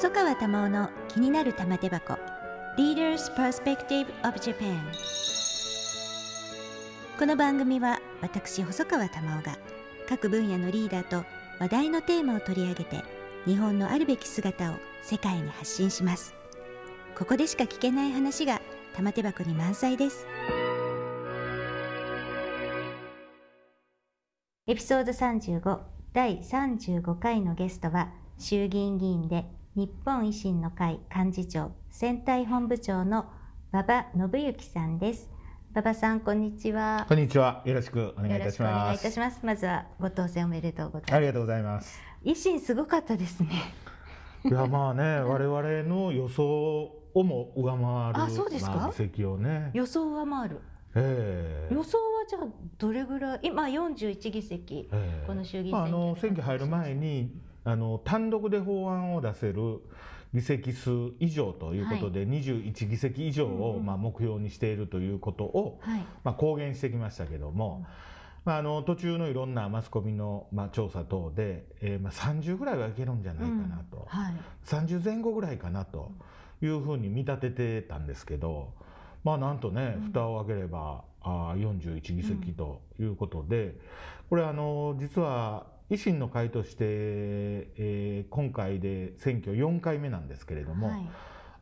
細川珠緒の気になる玉手箱。Leaders Perspective of Japan この番組は私細川珠緒が各分野のリーダーと話題のテーマを取り上げて日本のあるべき姿を世界に発信します。ここでしか聞けない話が玉手箱に満載です。エピソード35第35回のゲストは衆議院議員で日本維新の会幹事長選対本部長の馬場信之さんです。馬場さんこんにちは。こんにちは。よろしくお願いいたします。お願いいたします。まずはご当選おめでとうございます。ありがとうございます。維新すごかったですね。いやまあね我々の予想をも上回るあそうですか？席をね。予想は回る。ええ。予想はじゃあどれぐらい？今41議席、ええ。この衆議院まあ、あ選挙の選挙入る前にあの単独で法案を出せる議席数以上ということで、21議席以上を、うんうんまあ、目標にしているということを、はい。まあ、公言してきましたけども、まあ、あの途中のいろんなマスコミの、まあ、調査等で、えーまあ、30ぐらいはいけるんじゃないかなと、はい。30前後ぐらいかなというふうに見立ててたんですけど、まあ、なんとね、うん。蓋を開ければあー41議席ということで、これあの実は維新の会として、えー今回で選挙4回目なんですけれども、はい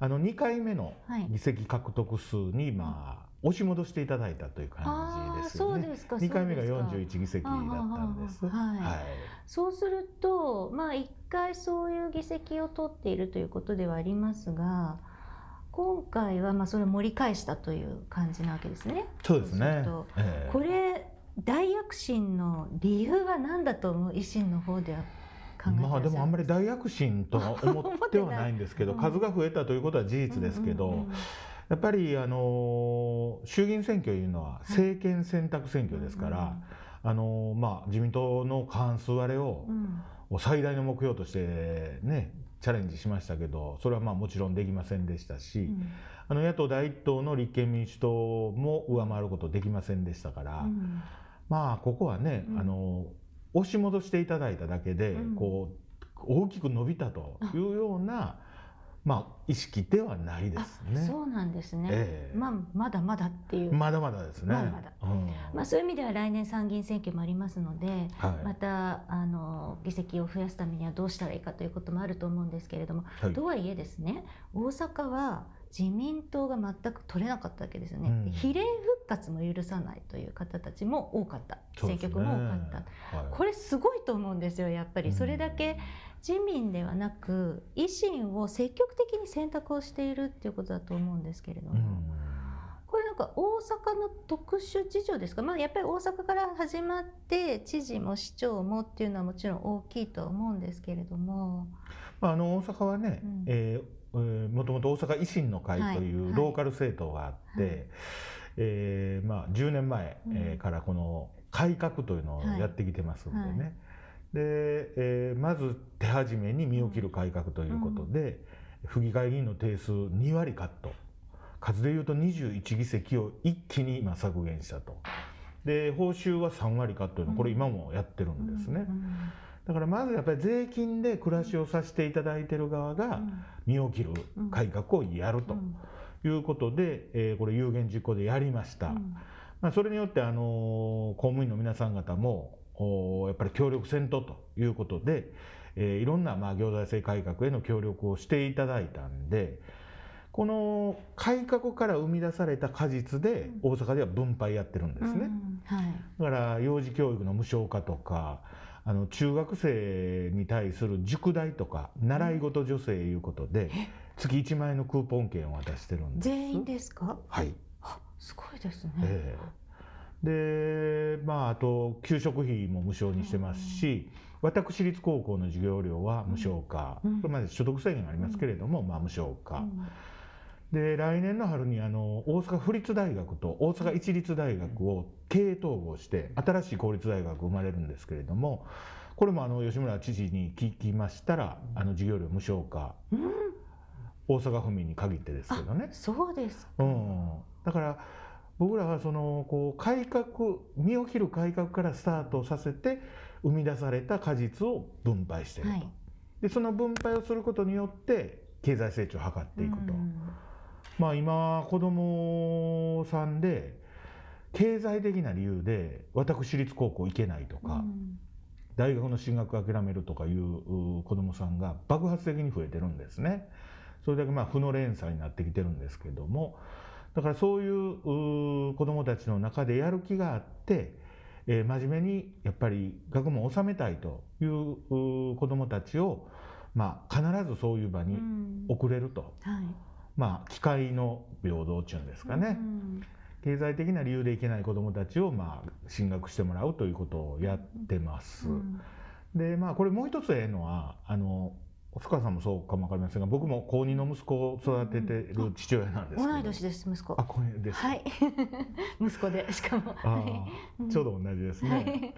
あの2回目のはい議席獲得数に、まあ、押し戻していただいたという感じですよね。そうですか2回目がそうですか41議席だったんです。はいはいそうすると、まあ、1回そういう議席を取っているということではありますが今回はまあそれを盛り返したという感じなわけですね。そうですねす。ええこれ大躍進の理由は何だと思う？維新の方ではまあでもあんまり大躍進とは思ってはないんですけど 数が増えたということは事実ですけど、やっぱりあの衆議院選挙というのは政権選択選挙ですから、あのまあ、自民党の過半数割れをうん。最大の目標としてねチャレンジしましたけどそれはまあもちろんできませんでしたし、うんあの野党第一党の立憲民主党も上回ることできませんでしたから、うん。まあここはね、うん。あの押し戻していただいただけで、うん。こう大きく伸びたというような、まあ、意識ではないですね。そうなんですね、ええ。まあ、まだまだっていう、まだまだですね。まだまだ。うん。まあ、そういう意味では来年参議院選挙もありますので、はい。またあの議席を増やすためにはどうしたらいいかということもあると思うんですけれども、はい。とはいえですね大阪は自民党が全く取れなかったわけですよね、うん。で比例復活も許さないという方たちも多かった、選挙区も多かった、はい。これすごいと思うんですよやっぱり。うん。それだけ自民ではなく維新を積極的に選択をしているっていうことだと思うんですけれども、うん。これなんか大阪の特殊事情ですか、まあ、やっぱり大阪から始まって知事も市長もっていうのはもちろん大きいとは思うんですけれども、まあ、あの大阪はね、うん。えーえーもともと大阪維新の会といはい。うローカル政党があって、はい。えーまあ、10年前、からこの改革というのをやってきてますんでね、はい。はいでえーまず手始めに身を切る改革ということで、府議会議員の定数2割カット。数でいうと21議席を一気に今削減したと。で報酬は3割カットというのこれ今もやってるんですね、うんだからまずやっぱり税金で暮らしをさせていただいている側が身を切る改革をやるとうん。いうことで、えーこれ有言実行でやりました、うん。まあ、それによってあのー公務員の皆さん方もやっぱり協力せんとということで、えーいろんなまあ行財政改革への協力をしていただいたんでこの改革から生み出された果実で大阪では分配やってるんですね。だから幼児教育の無償化とかあの中学生に対する塾代とか習い事助成いうことで月1万円のクーポン券を渡してるんです。全員ですか？はい、あすごいですね、ええ。でまああと給食費も無償にしてますし私立高校の授業料は無償化、うん。これまで所得制限ありますけれども、まあ、無償化、うんで来年の春にあの大阪府立大学と大阪市立大学を経営統合して新しい公立大学生まれるんですけれどもこれもあの吉村知事に聞きましたらあの授業料無償化うん。大阪府民に限ってですけどね、そうですか、うん、だから僕らはそのこう改革身を切る改革からスタートさせて生み出された果実を分配していると。はい。でその分配をすることによって経済成長を図っていくと、うんまあ今子供さんで経済的な理由で私立高校行けないとか、うん。大学の進学諦めるとかいうう子どもさんが爆発的に増えてるんですね。それだけまあ負の連鎖になってきてるんですけどもだからそういうう子どもたちの中でやる気があって、えー真面目にやっぱり学問を収めたいというう子どもたちを、まあ、必ずそういう場にうん。送れると、はいまあ、機会の平等っていうんですかね。うん。経済的な理由で行けない子どもたちをまあ進学してもらうということをやってます。うん。でまあこれもう一つええのはあの細川さんもそうかもわかりませんが僕も高2の息子を育ててる父親なんですけど、同い年です息子。あこれです、はい。息子でしかも。あちょうど同じですね、はい。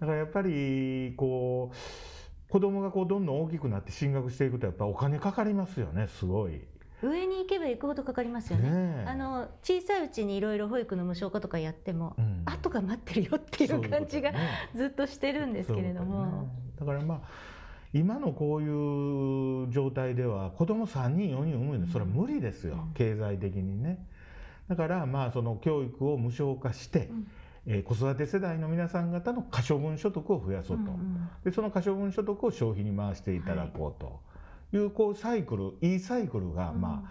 だからやっぱりこう子供がこうどんどん大きくなって進学していくとやっぱお金かかりますよねすごい上に行けば行くほどかかりますよね。ねえ。あの小さいうちにいろいろ保育の無償化とかやっても、うん。後が待ってるよっていう感じがそういうずっとしてるんですけれども。ね。だからまあ今のこういう状態では子供3人4人産むのそれは無理ですよ、うん。経済的にね。だからまあその教育を無償化して、うん。えー子育て世代の皆さん方の可処分所得を増やそうと、うんでその可処分所得を消費に回していただこうと。いうこうサイクルいいサイクルが、うん。ま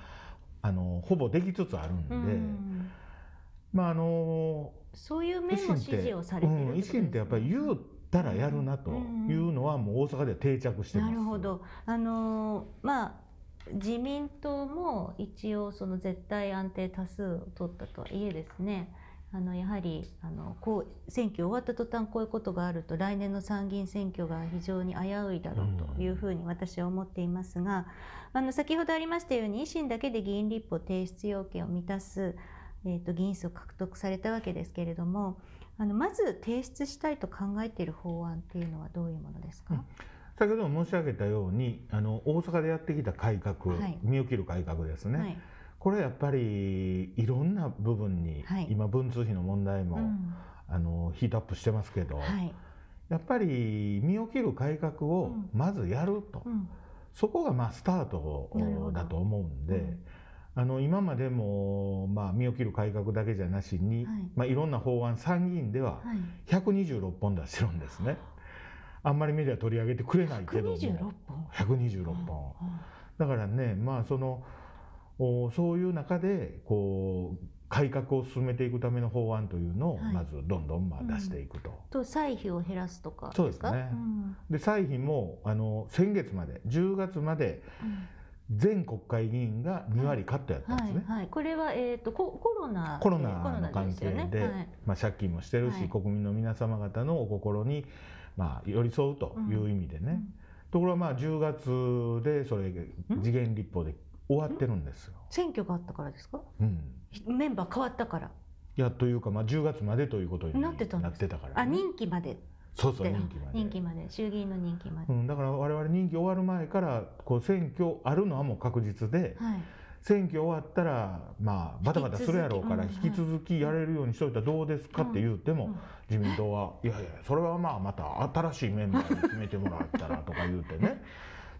あ、あのほぼできつつあるんで、まああのそういう面維新っても支持をされてるうん、維新ってやっぱり言ったらやるなとうんいうのはもう大阪では定着してます。なるほど。あのーまあ自民党も一応その絶対安定多数を取ったとはいえですねあのやはりあのこう選挙終わった途端こういうことがあると来年の参議院選挙が非常に危ういだろうというふうに私は思っていますが、あの先ほどありましたように維新だけで議員立法提出要件を満たす、えー、と議員数を獲得されたわけですけれどもあのまず提出したいと考えている法案っていうのはどういうものですか、うん。先ほども申し上げたようにあの大阪でやってきた改革、はい。身を切る改革ですね、はいこれやっぱりいろんな部分に、はい。今文通費の問題も、うん。あのヒートアップしてますけど、はい。やっぱり身を切る改革をうん。まずやると、うん。そこがまあスタートだと思うんで、うん。あの今までも、まあ、身を切る改革だけじゃなしに、はい。いまあ、いろんな法案参議院でははい。126本出してるんですね。あんまりメディア取り上げてくれないけども。126本。126本。だからねまあそのおそういう中でこう改革を進めていくための法案というのをはい。まずどんどんまあ出していくと。と歳費を減らすとかそうですすね。うん。で歳費もあの先月まで10月まで全国会議員が2割カットやったんですね。はいはい、これは、えー、とココロナコロナの関係で、はい。まあ、借金もしてるし、はい。国民の皆様方のお心に、まあ、寄り添うという意味でね、うん。ところがまあ10月でそれ次元立法で終わってるんですよ。選挙があったからですか？うん、メンバー変わったから。いやというか、まあ、10月までということになってたか？ら、あ任期まで。そうそうで任期まで。任期まで。衆議院の任期まで、うん、だから我々任期終わる前からこう選挙あるのはもう確実で、はい。選挙終わったらまあバタバタするやろうから引き続きやれるようにしといたらどうですかって言うても、うん。自民党はいやいやそれはまあまた新しいメンバーに決めてもらったらとか言うてね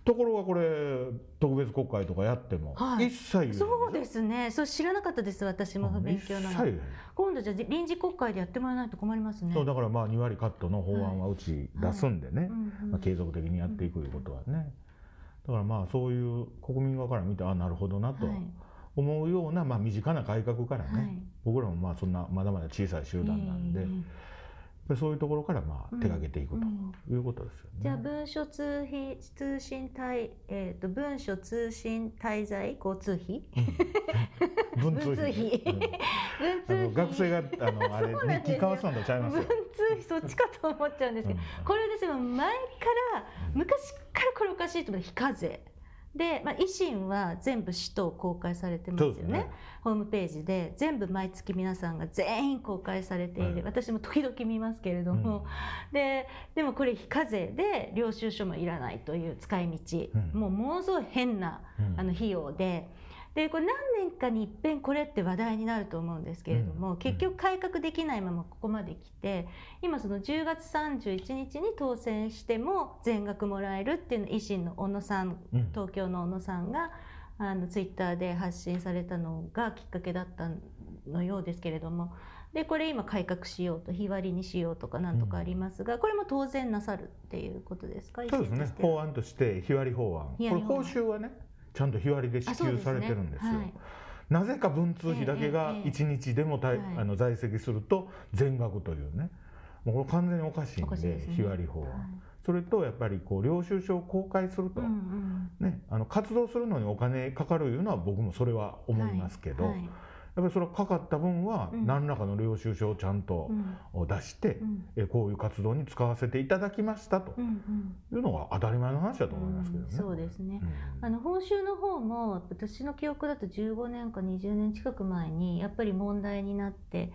ところがこれ特別国会とかやってもはい。一切そうですね。そう知らなかったです私も不勉強なの。今度じゃあ臨時国会でやってもらわないと困りますね。そうだからまあ2割カットの法案はうち出すんでね、まあ、継続的にやっていくということはね。だからまあそういう国民側から見てあなるほどなとはい。思うようなまあ身近な改革からね、はい。僕らもまあそんなまだまだ小さい集団なんでそういうところからまあうん。手掛けていくうんということですよね。じゃあ文書通費通信滞えっ、と文書通信滞在交通費？文文通費。うん。文あ通費。の学生があのあれ日記交わすのとちゃいます文よ通。費そっちかと思っちゃうんですけど、うん。これですよ。前から昔からこれおかしいと思って非課税で、まあ、維新は全部使途公開されてますよね。ね。ホームページで。全部毎月皆さんが全員公開されている、はい。私も時々見ますけれども、ででもこれ非課税。で領収書もいらないという使い道、うん。もうものすごい変なうん。あの費用ででこれ何年かにいっぺんこれって話題になると思うんですけれども、うん。結局改革できないままここまで来て今その10月31日に当選しても全額もらえるっていうのを維新の小野さんうん。東京の小野さんがあのツイッターで発信されたのがきっかけだったのようですけれども。でこれ今改革しようと日割りにしようとかなんとかありますが、これも当然なさるっていうことですか？そうですね。法案として日割り法案。これ報酬はねちゃんと日割りで支給されてるんですよ。はい。なぜか文通費だけがええええ1日でもたいはい。あの在籍すると全額というね。もうこれ完全におかしいんでね。日割り法案、はい。それとやっぱりこう領収書を公開すると、うんうん。ね、あの活動するのにお金かかるいうのは僕もそれは思いますけど、はいぱりそれはかかった分はうん。何らかの領収書をちゃんとうん。出して、うん。えこういう活動に使わせていただきましたと。いうのが当たり前の話だと思いますけどね。うんそうですね。うん。あの報酬の方も私の記憶だと15年か20年近く前にやっぱり問題になって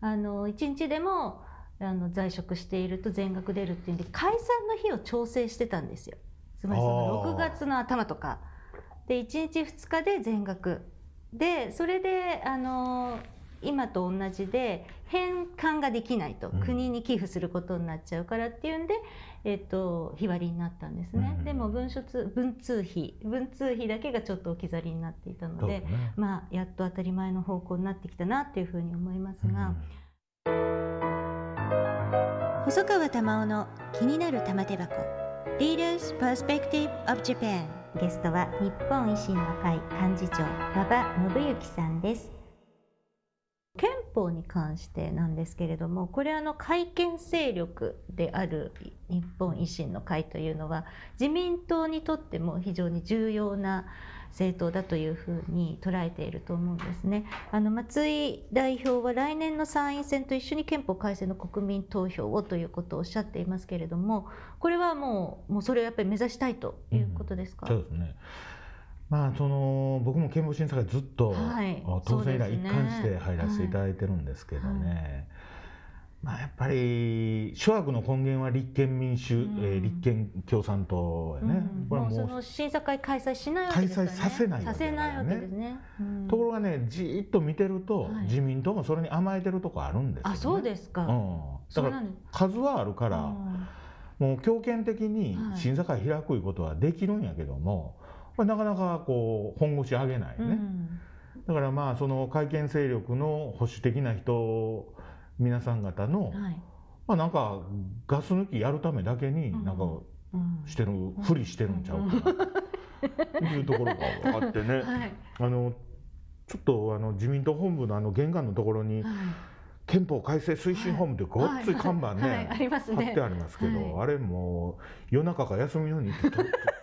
あの1日でもあの在職していると全額出るっていうんで解散の日を調整してたんですよ。つまりそのあー。6月の頭とか。で1日2日で全額でそれであの今と同じで返還ができないと、うん。国に寄付することになっちゃうからっていうんで、えっと、日割りになったんですね、うんでも文書通文通費。文通費だけがちょっと置き去りになっていたので、ね。まあ、やっと当たり前の方向になってきたなっていうふうに思いますが、細川玉緒の気になる玉手箱。Leaders Perspective of Japan ゲストは日本維新の会幹事長馬場信之さんです。憲法に関してなんですけれどもこれあの改憲勢力である日本維新の会というのは自民党にとっても非常に重要な政党だというふうに捉えていると思うんですね。あの松井代表は来年の参院選と一緒に憲法改正の国民投票をということをおっしゃっていますけれどもこれはもうもうそれをやっぱり目指したいということですか、そうですね。まあその僕も憲法審査会ずっと、はい当選以来一貫して入らせていただいてるんですけどね。まあやっぱり諸悪の根源は立憲民主、うん。えー立憲共産党やね。うん。これはもうもう審査会開催しないわけですからね。開催させないわけね。ないわけですね、うん。ところがねじーっと見てると、はい。自民党もそれに甘えてるとこあるんですよ、ね。あそうですか、うん、だから数はあるから、うん。もう強権的にはい。審査会開くいうことはできるんやけども、これなかなかこう本腰上げないね、うん。だからまあその改憲勢力の保守的な人皆さん方の、はい。まあなんかガス抜きやるためだけになんかうん。してる、ふりしてるんちゃうかな、というところがあってね、はい。あのちょっとあの自民党本部のあの玄関のところにはい。憲法改正推進本部ってごっつい看板ね、貼ってありますけど、はい。あれもう夜中か休みの日に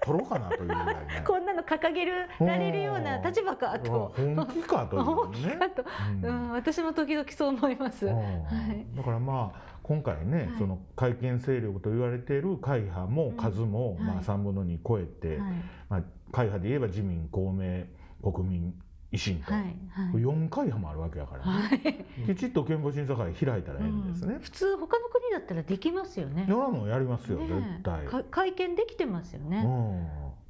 とろうかなというぐらいね の掲げるられるような立場かと。うん本気かという本気ねかと、うん。うん、私も時々そう思います、うん。はい。だからまあ今回ね、はい。その改憲勢力と言われている会派も数も、まあ、うんはい3分の2超えて、はい。まあ、会派で言えば自民公明国民維新と、はい。はい。4会派もあるわけやから、ね。はい。きちっと憲法審査会開いたらええんですね。うん。普通他の国だったらできますよね。いやもうやりますよ、ね絶対。か会見できてますよね、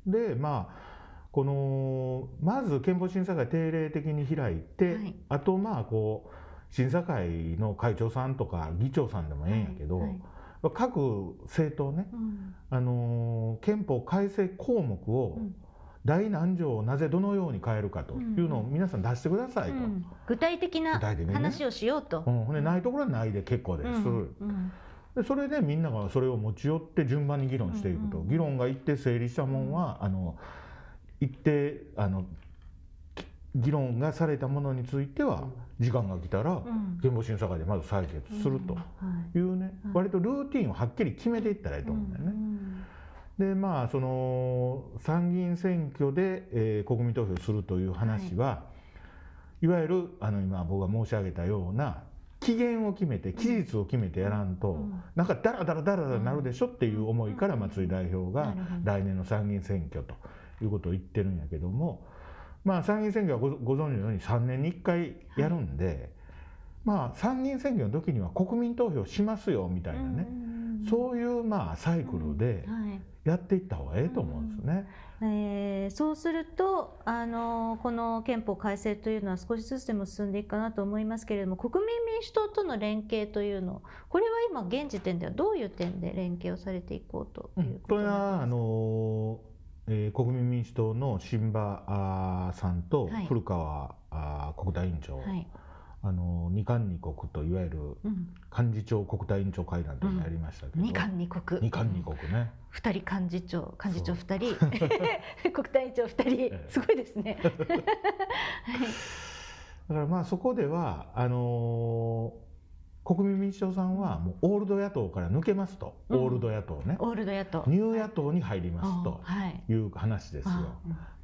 うん、でまあこのまず憲法審査会定例的に開いて、はい。あとまあこう審査会の会長さんとか議長さんでもええんやけど、はいはい。各政党ね、うん。あのー憲法改正項目をうん。第何条をなぜどのように変えるかというのを皆さん出してくださいと。うん。具体的な具体的にね。話をしようと。うん。ないところはないで結構です、うん。うん。でそれでみんながそれを持ち寄って順番に議論していくと、うんうん議論が一定成立したもんは、あの一定あのき議論がされたものについては時間が来たらうん。憲法審査会でまず採決するとはい。いうね、うん。割とルーティンをはっきり決めていったらいいと思うんだよね。でまあその参議院選挙で、えー国民投票するという話は、い、わゆるあの今僕が申し上げたような期限を決めて期日を決めてやらんと、うん。なんかダラダラダラダラなるでしょっていう思いから松井代表が来年の参議院選挙ということを言ってるんやけども、まあ、参議院選挙はごご存知のように3年に1回やるんで、まあ参議院選挙の時には国民投票しますよみたいなね、そういうまあサイクルではい。やっていった方がええと思うんですね。えーそうするとあのこの憲法改正というのは少しずつでも進んでいくかなと思いますけれども国民民主党との連携というのこれは今現時点ではどういう点で連携をされていこうというこことれになってますかはあの、えー国民民主党の新馬さんとはい。古川あー国対委員長、はい。あの二冠二国といわゆるうん、幹事長国対委員長会談というのをやりましたけど、二冠二国。二冠二国ね。二人幹事長幹事長二人。国対委員長二人。えすごいですね。だからまあそこではあのー国民民主党さんはもうオールド野党から抜けますと、うん。オールド野党ね。オールド野党。ニュー野党に入りますとい。い。う話ですよ。あ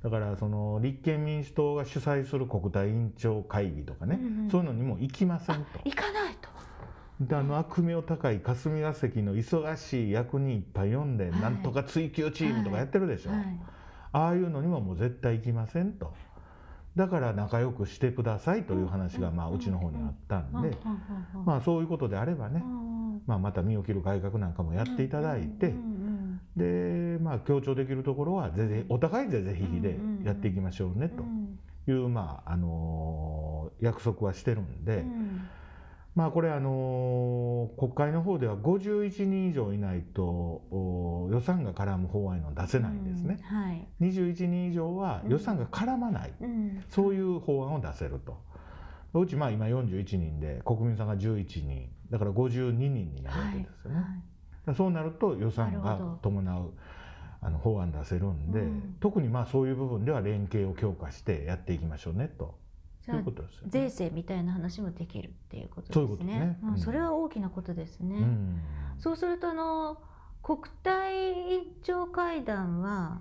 だからその立憲民主党が主催する国対委員長会議とかね、うんうん。そういうのにも行きませんと。行かないと。であの悪名高い霞が関の忙しい役人いっぱい読んで、はい。なんとか追及チームとかやってるでしょ、はい。ああいうのにももう絶対行きませんとだから仲良くしてくださいという話がまあうちの方にあったんで、まあそういうことであればね、まあ、また身を切る改革なんかもやっていただいて、でまあ強調できるところはぜぜお互いぜぜひひでやっていきましょうねという、まああのー約束はしてるんで、まあこれあのー国会の方では51人以上いないとお予算が絡む法案の出せないんですね、はい。21人以上は予算が絡まない、うん。そういう法案を出せると。うちまあ今41人で国民さんが11人。だから52人になるわけですよね。だからそうなると予算が伴うあの法案出せるんで、うん。特にまあそういう部分では連携を強化してやっていきましょうねと税制みたいな話もできるっていうことですね。そういうね。うん。うん。それは大きなことですね。うん。そうするとあの国対委員長会談は、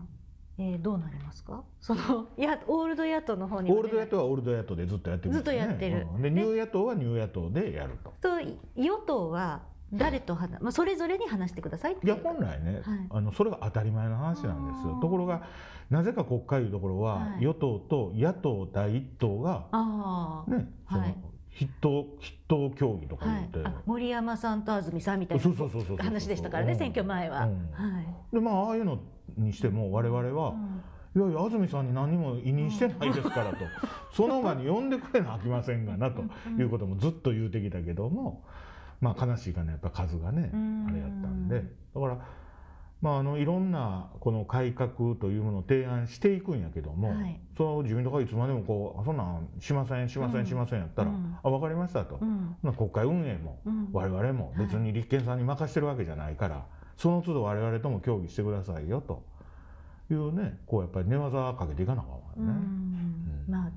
えーどうなりますか？そのい やオールド野党の方にもオールド野党はオールド野党でずっとやってるんですよね。ずっとやってる。うん。でねニュー野党はニュー野党でやると。と与党は誰と話、まあそれぞれに話してくださいっていやいう本来ね、はい。あのそれが当たり前の話なんですよ。ところがなぜか国会いうところは、はい。与党と野党第一党がああ、ね、そのはい筆頭筆頭協議とかはい言って、、あ森山さんと安住さんみたいな話でしたからね、うん。選挙前は。うん。はい。でまあああいうのにしても我々は、うん。いやいや安住さんに何も委任してないですからと、その場に呼んでくれなあきませんがなということもずっと言うてきたけども、まあ悲しいかねやっぱ数がね、うん。あれやったんで。だからまああのいろんなこの改革というものを提案していくんやけども、はい。その自民党がいつまでもこうあそんなんしませんしませうん。んしませんやったら、うん。あ分かりましたと、うん。まあ国会運営もうん。我々も別に立憲さんに任してるわけじゃないから、その都度我々とも協議してくださいよというねこうやっぱり寝技かけていかなあかんわうね。ん。まあ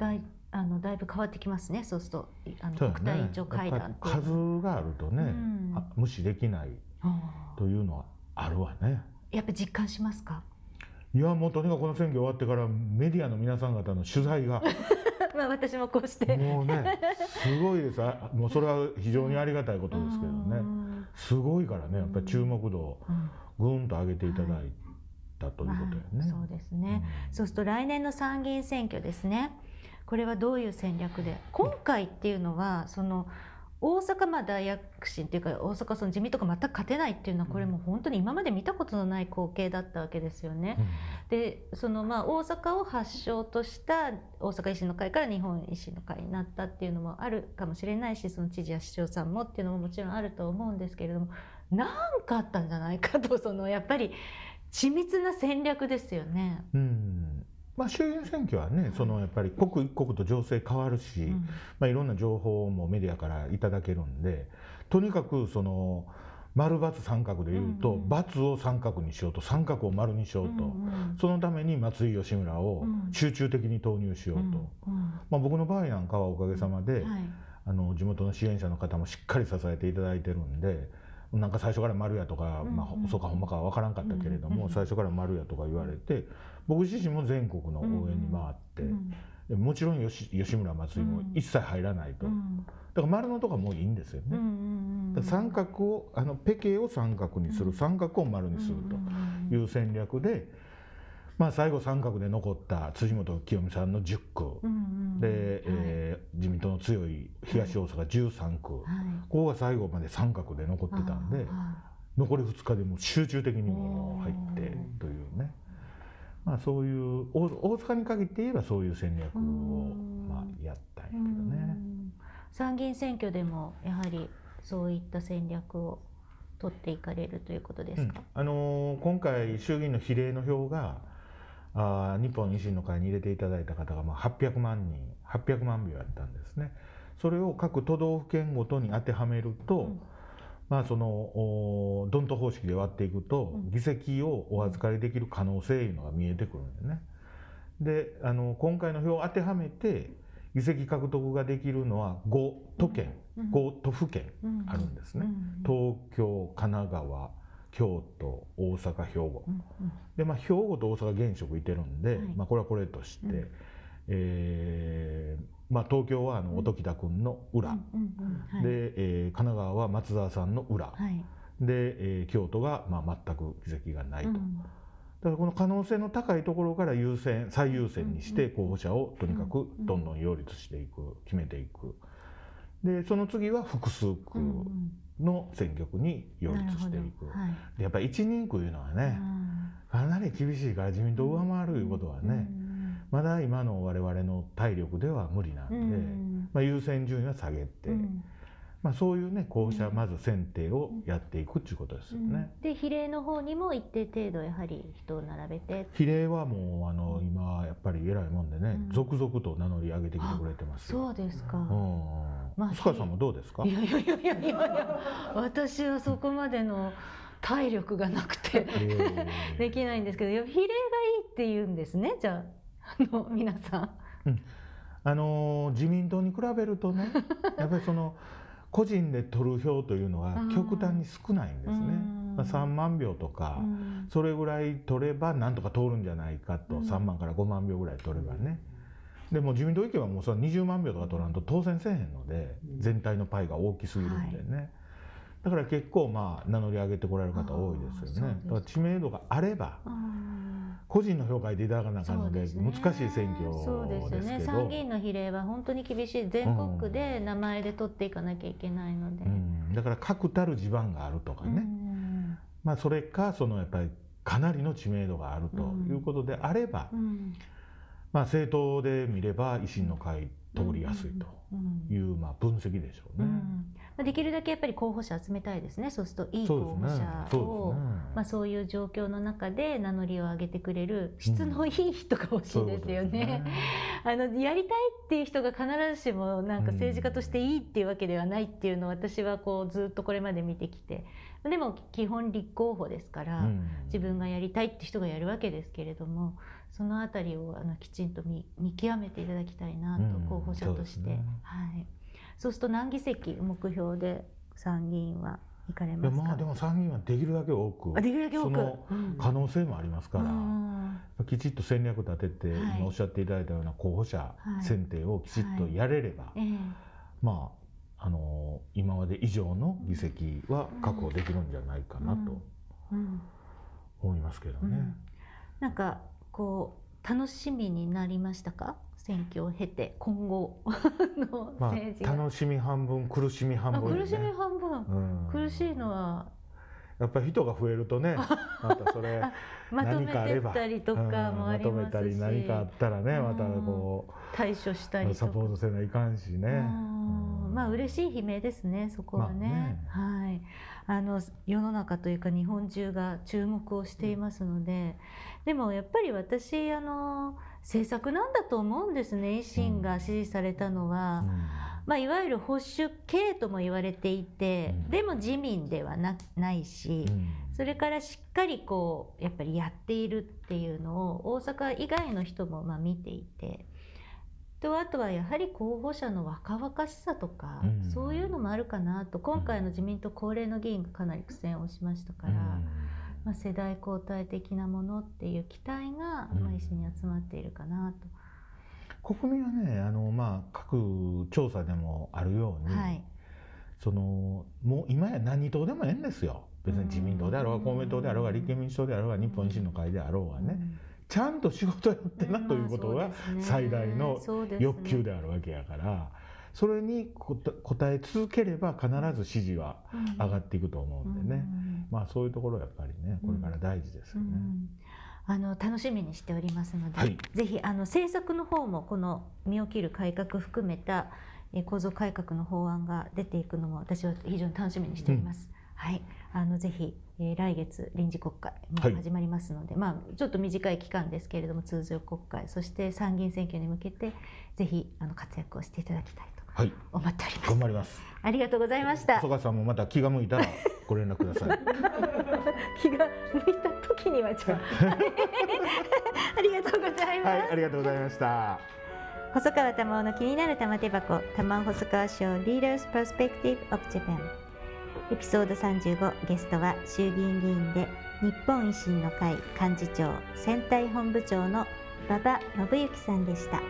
あのだいぶ変わってきますね。そうするといあのそうや国対委員長会談数があるとね、うんあ無視できないあというのはあるわね。ーやっぱ実感しますか？いやもうとにかくこの選挙終わってからメディアの皆さん方の取材が まあ私もこうして。もうねすごいですあもうそれは非常にありがたいことですけどうねんすごいからねやっぱり注目度ぐんと上げていただいたということよね。はいそうですね。うんそうすると来年の参議院選挙ですね。これはどういう戦略で？今回っていうのはその大阪まあ大躍進っていうか大阪その自民党が全く勝てないっていうのはこれもう本当に今まで見たことのない光景だったわけですよね。でそのまあ大阪を発祥とした大阪維新の会から日本維新の会になったっていうのもあるかもしれないしその知事や市長さんもっていうのももちろんあると思うんですけれども何かあったんじゃないかとそのやっぱり緻密な戦略ですよね。うんまあ、衆議院選挙はね、そのやっぱり刻一刻と情勢変わるし、うん。まあ、いろんな情報もメディアからいただけるんでとにかくその丸×三角でいうと、うんうん×を三角にしようと三角を丸にしようと、うんうん。そのために松井吉村をうん。集中的に投入しようと、うんまあ、僕の場合なんかはおかげさまで、うんはい。あの地元の支援者の方もしっかり支えていただいてるんでなんか最初から丸やとか、まうんうんあ、そうかほんまかは分からんかったけれども、うんうん。最初から丸やとか言われて僕自身も全国の応援に回って、うん。でもちろん吉吉村松井も一切入らないと、だうん。から丸のとかもういいんですよね。うんうん三角をあのペケを三角にする、うん。三角を丸にするという戦略で、まあ、最後三角で残った辻元清美さんの10区、うんうんで、はい。えー自民党の強い東大阪13区、はい。ここが最後まで三角で残ってたんで、あ残り2日でも集中的にも入ってというね、まあ、そういう大大阪に限って言えばそういう戦略をまあやったんやけどね。参議院選挙でもやはりそういった戦略を取っていかれるということですか、うん、あのー、今回衆議院の比例の票があ日本維新の会に入れていただいた方がまあ800万人800万票やったんですね。それを各都道府県ごとに当てはめると、うん、まあそのドント方式で割っていくと、うん、議席をお預かりできる可能性いうのが見えてくるんでね。であの今回の票を当てはめて議席獲得ができるのは5都県、うん、5都府県あるんですね、東京神奈川京都大阪兵庫、でまあ兵庫と大阪現職いてるんで、はい、まあこれはこれとして、うん、えー、まあ、東京はあの音喜多君の裏、で、えー、神奈川は松沢さんの裏、はい、で、えー、京都がまあ全く議席がないと。だからこの可能性の高いところから優先最優先にして候補者をとにかくどんどん擁立していく決めていく。でその次は複数区の選挙区に擁立していく、はい、やっぱり一人区いうのはねかなり厳しいから自民党上回るいうことはねまだ今の我々の体力では無理なんで、まあ、優先順位は下げて。まあ、そういうね候補者まず選定をやっていくっていうことですよね。で比例の方にも一定程度やはり人を並べて。比例はもうあの今やっぱり偉いもんでね、うん、続々と名乗り上げてきてくれてますそうですか。まあ、スカさんもどうですか？いやいやいやいやいや私はそこまでの体力がなくて できないんですけど比例がいいって言うんですねじゃああの皆さん。うんあの自民党に比べるとね やっぱりその個人で取る票というのは極端に少ないんですね。まあ、3万票とかそれぐらい取ればなんとか通るんじゃないかと3万から5万票ぐらい取ればね。でも自民党意見はもうその20万票とか取らんと当選せえへんので全体のパイが大きすぎるんでね。だから結構まあ名乗り上げてこられる方多いですよね。だから知名度があれば個人の評価でいただかなかので難しい選挙そうですよね。参議院の比例は本当に厳しい。全国区で名前で取っていかなきゃいけないので、うん、だから確たる地盤があるとかね、まあ、それかそのやっぱりかなりの知名度があるということであれば、まあ、政党で見れば維新の会通りやすいというまあ分析でしょうね。できるだけやっぱり候補者集めたいですね。そうするといい候補者をそう、ね。ね、まあ、そういう状況の中で名乗りを上げてくれる質のいい人が欲しいですよね。うん、あのやりたいっていう人が必ずしもなんか政治家としていいっていうわけではないっていうのを私はこうずっとこれまで見てきて。でも基本立候補ですから、うん、自分がやりたいって人がやるわけですけれどもその辺りをあのきちんと見見極めていただきたいなと、候補者として。ね、はいそうすると何議席目標で参議院は行かれますか？まあでも参議院はできるだけ多くできるだけ多く？その可能性もありますから、うん、きちっと戦略立てて、はい、今おっしゃっていただいたような候補者選定をきちっとやれれば、はい。はい、まああの今まで以上の議席は確保できるんじゃないかなと思いますけどね。うん。うん、なんかこう楽しみになりましたか？選挙を経て今後の政治が、まあ、楽しみ半分苦しみ半分、ね、苦しみ半分、うん、苦しいのは。やっぱり人が増えるとね またそれまとめてったりとかもありますし、うん、まとめたり何かあったらねまたこう対処したりサポートせないかんしね、うん、まあ嬉しい悲鳴ですねそこはね。まあね、はい。あの世の中というか日本中が注目をしていますので、でもやっぱり私あの政策なんだと思うんですね。維新が支持されたのは、うん、まあ、いわゆる保守系とも言われていて、うん、でも自民ではなないし、うん、それからしっかりこうやっぱりやっているっていうのを大阪以外の人もまあ見ていて。とあとはやはり候補者の若々しさとか、そういうのもあるかなと。今回の自民党高齢の議員がかなり苦戦をしましたから。まあ、世代交代的なものっていう期待が、まあ、一緒に集まっているかなと。国民はねあの、まあ、各調査でもあるように、はい、そのもう今や何党でもええんですよ。別に自民党であろうが公明党であろうが立憲民主党であろうが日本維新の会であろうがね、ちゃんと仕事やってなということが最大の欲求であるわけやから。それに応え続ければ必ず支持は上がっていくと思うんでね、まあそういうところやっぱりねこれから大事ですよね。うん。あの楽しみにしておりますので、はい。ぜひあの政策の方もこの身を切る改革含めたえー構造改革の法案が出ていくのも私は非常に楽しみにしております。はい、あのぜひ、えー来月臨時国会はい。も始まりますので、まあちょっと短い期間ですけれども通常国会そして参議院選挙に向けてぜひあの活躍をしていただきたいとはい思っております頑。張ります。ありがとうございました細。川さんもまた気が向いたら ご連絡ください。気が向いた時にはちょっと ありがとうございます。はい、ありがとうございました。細川玉緒の気になる玉手箱玉緒細川賞 Leaders Perspective of Japan エピソード35ゲストは衆議院議員で日本維新の会幹事長選対本部長の馬場信之さんでした。